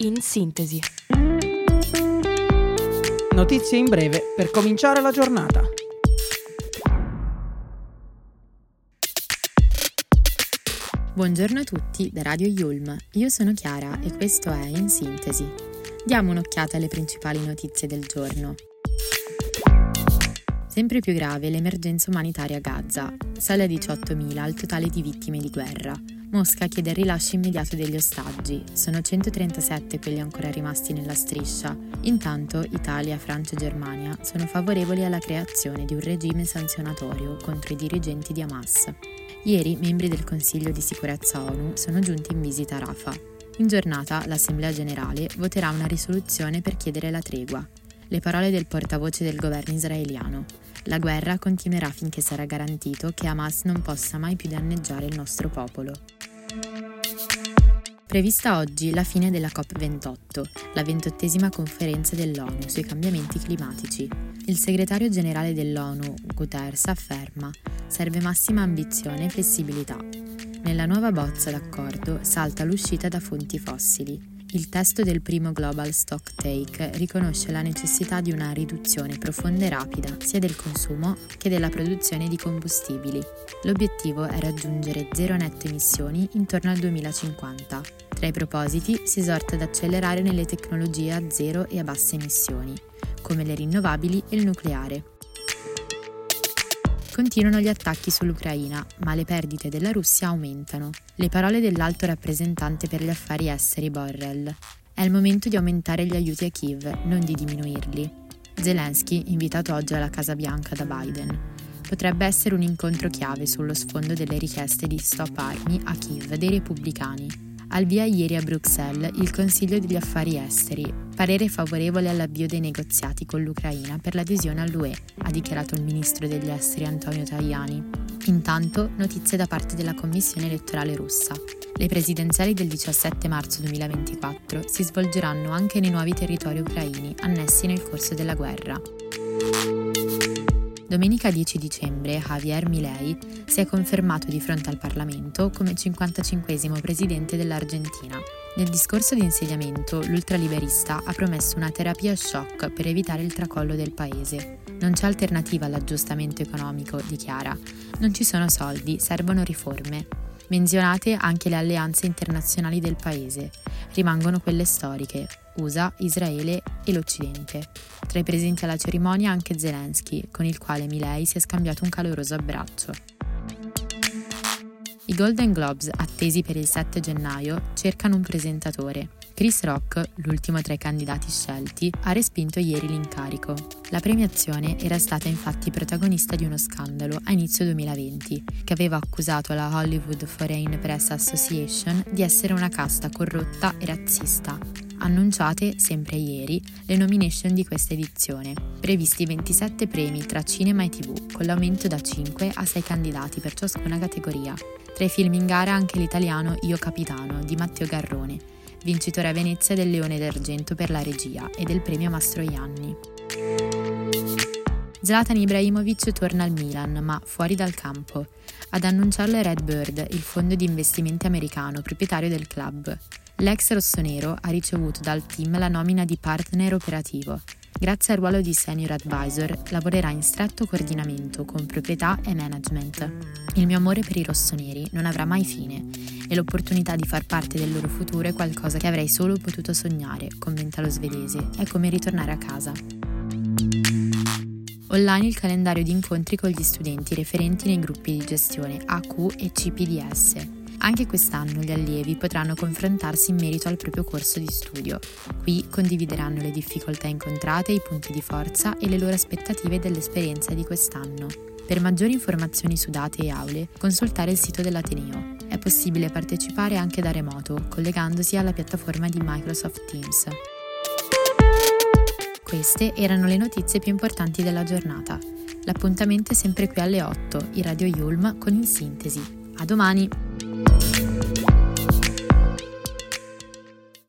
in sintesi. Notizie in breve per cominciare la giornata. Buongiorno a tutti da Radio Yulm, io sono Chiara e questo è In Sintesi. Diamo un'occhiata alle principali notizie del giorno. Sempre più grave l'emergenza umanitaria a Gaza. Sale a 18.000 il totale di vittime di guerra. Mosca chiede il rilascio immediato degli ostaggi. Sono 137 quelli ancora rimasti nella striscia. Intanto Italia, Francia e Germania sono favorevoli alla creazione di un regime sanzionatorio contro i dirigenti di Hamas. Ieri membri del Consiglio di sicurezza ONU sono giunti in visita a Rafah. In giornata l'Assemblea generale voterà una risoluzione per chiedere la tregua. Le parole del portavoce del governo israeliano. La guerra continuerà finché sarà garantito che Hamas non possa mai più danneggiare il nostro popolo. Prevista oggi la fine della COP28, la ventottesima conferenza dell'ONU sui cambiamenti climatici. Il segretario generale dell'ONU, Guterres, afferma serve massima ambizione e flessibilità. Nella nuova bozza d'accordo salta l'uscita da fonti fossili, il testo del primo Global Stock Take riconosce la necessità di una riduzione profonda e rapida sia del consumo che della produzione di combustibili. L'obiettivo è raggiungere zero netto emissioni intorno al 2050. Tra i propositi si esorta ad accelerare nelle tecnologie a zero e a basse emissioni, come le rinnovabili e il nucleare. Continuano gli attacchi sull'Ucraina, ma le perdite della Russia aumentano. Le parole dell'alto rappresentante per gli affari esteri Borrell. È il momento di aumentare gli aiuti a Kiev, non di diminuirli. Zelensky, invitato oggi alla Casa Bianca da Biden. Potrebbe essere un incontro chiave sullo sfondo delle richieste di stop armi a Kiev dei repubblicani. Al via ieri a Bruxelles il Consiglio degli Affari Esteri, parere favorevole all'avvio dei negoziati con l'Ucraina per l'adesione all'UE, ha dichiarato il ministro degli esteri Antonio Tajani. Intanto, notizie da parte della Commissione elettorale russa. Le presidenziali del 17 marzo 2024 si svolgeranno anche nei nuovi territori ucraini annessi nel corso della guerra. Domenica 10 dicembre Javier Milei si è confermato di fronte al Parlamento come 55 presidente dell'Argentina. Nel discorso di insediamento, l'ultraliberista ha promesso una terapia shock per evitare il tracollo del paese. Non c'è alternativa all'aggiustamento economico, dichiara. Non ci sono soldi, servono riforme. Menzionate anche le alleanze internazionali del paese. Rimangono quelle storiche, USA, Israele e l'Occidente. Tra i presenti alla cerimonia anche Zelensky, con il quale Milei si è scambiato un caloroso abbraccio. I Golden Globes, attesi per il 7 gennaio, cercano un presentatore. Chris Rock, l'ultimo tra i candidati scelti, ha respinto ieri l'incarico. La premiazione era stata infatti protagonista di uno scandalo a inizio 2020, che aveva accusato la Hollywood Foreign Press Association di essere una casta corrotta e razzista, annunciate sempre ieri le nomination di questa edizione. Previsti 27 premi tra cinema e tv, con l'aumento da 5 a 6 candidati per ciascuna categoria. Tra i film in gara anche l'italiano Io Capitano di Matteo Garrone, vincitore a Venezia del Leone d'Argento per la regia e del premio Mastroianni. Zlatan Ibrahimovic torna al Milan, ma fuori dal campo. Ad annunciarlo è Redbird, il fondo di investimenti americano proprietario del club. L'ex rossonero ha ricevuto dal team la nomina di partner operativo. Grazie al ruolo di senior advisor lavorerà in stretto coordinamento con proprietà e management. Il mio amore per i rossoneri non avrà mai fine e l'opportunità di far parte del loro futuro è qualcosa che avrei solo potuto sognare, commenta lo svedese. È come ritornare a casa. Online il calendario di incontri con gli studenti referenti nei gruppi di gestione AQ e CPDS. Anche quest'anno gli allievi potranno confrontarsi in merito al proprio corso di studio. Qui condivideranno le difficoltà incontrate, i punti di forza e le loro aspettative dell'esperienza di quest'anno. Per maggiori informazioni su date e aule, consultare il sito dell'Ateneo. Possibile partecipare anche da remoto, collegandosi alla piattaforma di Microsoft Teams. Queste erano le notizie più importanti della giornata. L'appuntamento è sempre qui alle 8, in Radio Yulm con In Sintesi. A domani!